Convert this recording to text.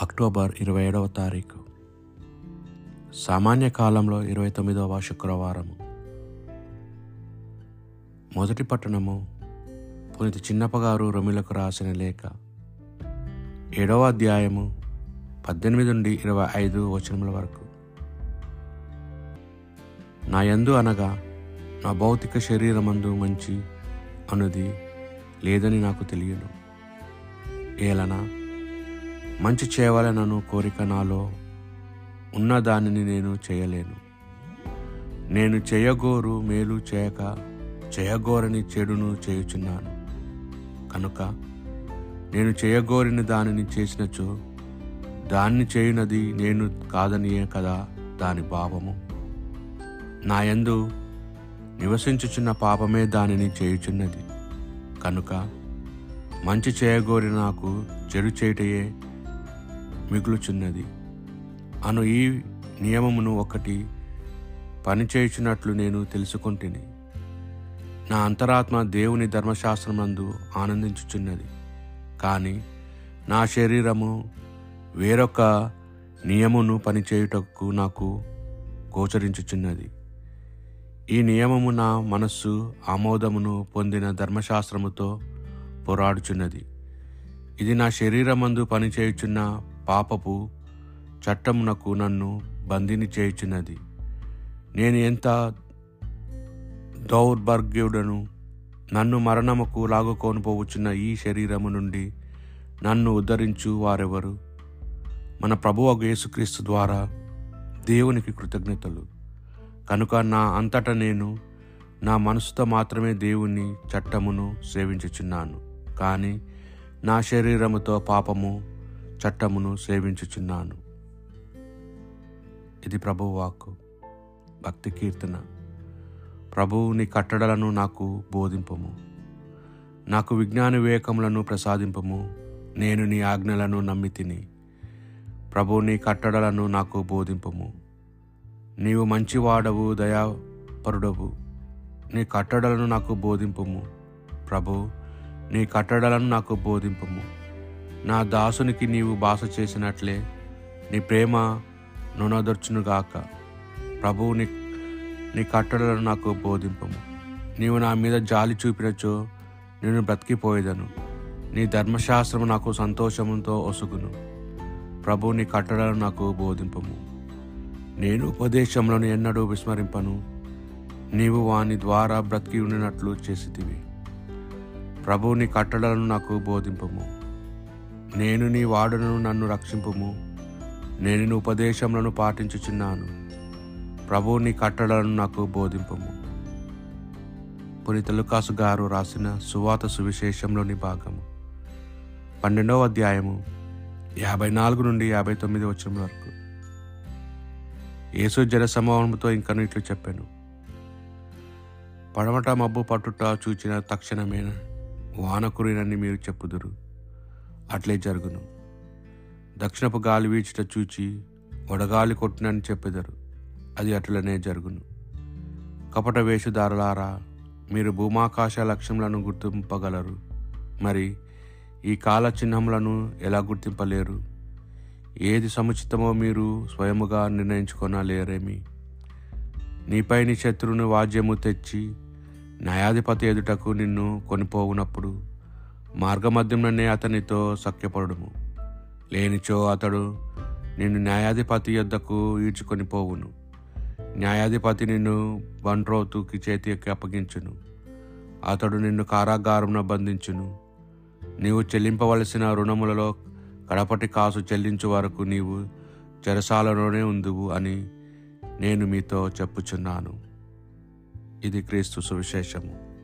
October ఇరవై ఏడవ తారీఖు. సామాన్య కాలంలో ఇరవై తొమ్మిదవ శుక్రవారము. మొదటి పట్టణము పునీత చిన్నప్పగారు రొమిలకు రాసిన లేఖ. ఏడవ అధ్యాయము పద్దెనిమిది నుండి ఇరవై ఐదు వచనముల వరకు. నా యందు అనగా నా భౌతిక శరీరమందు మంచి అనుది లేదని నాకు తెలియను. ఏలనా మంచి చేయవలనను కోరిక నాలో ఉన్న దానిని నేను చేయలేను. నేను చేయగోరు మేలు చేయక చేయగోరని చెడును చేయుచున్నాను. కనుక నేను చేయగోరిన దానిని చేసినచో దాన్ని చేయునది నేను కాదనియే కదా దాని భావము. నా యందు నివసించుచున్న పాపమే దానిని చేయుచున్నది. కనుక మంచి చేయగోరి నాకు చెడు చేయుటయే మిగులుచున్నది. అను ఈ నియమమును ఒకటి పనిచేయుచున్నట్లు నేను తెలుసుకుంటుని. నా అంతరాత్మ దేవుని ధర్మశాస్త్రమందు ఆనందించుచున్నది. కానీ నా శరీరము వేరొక నియమును పనిచేయుటకు నాకు గోచరించుచున్నది. ఈ నియమము నా మనస్సు ఆమోదమును పొందిన ధర్మశాస్త్రముతో పోరాడుచున్నది. ఇది నా శరీరమందు పనిచేయుచున్న పాపపు చట్టమునకు నన్ను బందిని చేయుచున్నది. నేను ఎంత దౌర్భాగ్యుడను నన్ను మరణముకు లాగుకొని పోవచ్చున్న ఈ శరీరము నుండి నన్ను ఉద్ధరించు వారెవరు? మన ప్రభువు యేసుక్రీస్తు ద్వారా దేవునికి కృతజ్ఞతలు. కనుక నా అంతటా నేను నా మనసుతో మాత్రమే దేవుని చట్టమును సేవించుచున్నాను. కానీ నా శరీరముతో పాపము చట్టమును సేవించుచున్నాను. ఇది ప్రభు వాక్కు భక్తి కీర్తన. ప్రభువు నీ కట్టడలను నాకు బోధింపము. నాకు విజ్ఞాన వివేకములను ప్రసాదింపము. నేను నీ ఆజ్ఞలను నమ్మి తిని ప్రభు నీ కట్టడలను నాకు బోధింపము. నీవు మంచివాడవు దయాపరుడవు. నీ కట్టడలను నాకు బోధింపము. ప్రభు నీ కట్టడలను నాకు బోధింపము. నా దాసునికి నీవు బాస చేసినట్లే. నీ ప్రేమ నునదర్చునుగాక. ప్రభువు నీ నీ కట్టడలను నాకు బోధింపము. నీవు నా మీద జాలి చూపినచో నేను బ్రతికిపోయేదను. నీ ధర్మశాస్త్రం నాకు సంతోషముతో ఒసుగును. ప్రభు నీ కట్టడలను నాకు బోధింపము. నేను ఉపదేశంలోని ఎన్నడూ విస్మరింపను. నీవు వాని ద్వారా బ్రతికి ఉండినట్లు చేసితివి. ప్రభు నీ కట్టడలను నాకు బోధింపము. నేను నీ వాడును నన్ను రక్షింపుము. నేను నీ ఉపదేశములను పాటించుచున్నాను. ప్రభు నీ కట్టడలను నాకు బోధింపము. పునీత లుకాసు గారు రాసిన సువాత సువిశేషంలోని భాగము. పన్నెండవ అధ్యాయము యాభై నాలుగు నుండి యాభై తొమ్మిది వచ్చిన వరకు. యేసు జనసమూహంతో ఇంకను ఇట్లు చెప్పాను. పడమట మబ్బు పట్టుట చూచిన తక్షణమే వాన కురినని మీరు చెప్పుదురు. అట్లే జరుగును. దక్షిణపు గాలి వీచుట చూచి వడగాలి కొట్టునని చెప్పెదరు. అది అట్లనే జరుగును. కపట వేషధారులారా మీరు భూమాకాశ లక్ష్యములను గుర్తింపగలరు. మరి ఈ కాల చిహ్నములను ఎలా గుర్తింపలేరు? ఏది సముచితమో మీరు స్వయముగా నిర్ణయించుకొనలేరేమి? నీపై నీ శత్రువుని వాద్యము తెచ్చి న్యాయాధిపతి ఎదుటకు నిన్ను కొనిపోవునప్పుడు మార్గమధ్యంలోనే అతనితో సఖ్యపడము. లేనిచో అతడు నిన్ను న్యాయాధిపతి యొద్దకు ఈడ్చుకొని పోవును. న్యాయాధిపతి నిన్ను బండ్రోతుకి చేతికి అప్పగించును. అతడు నిన్ను కారాగారంలో బంధించును. నీవు చెల్లింపవలసిన రుణములలో కడపటి కాసు చెల్లించు వరకు నీవు చెరసాలలోనే ఉందువు అని నేను మీతో చెప్పుచున్నాను. ఇది క్రీస్తు సువిశేషము.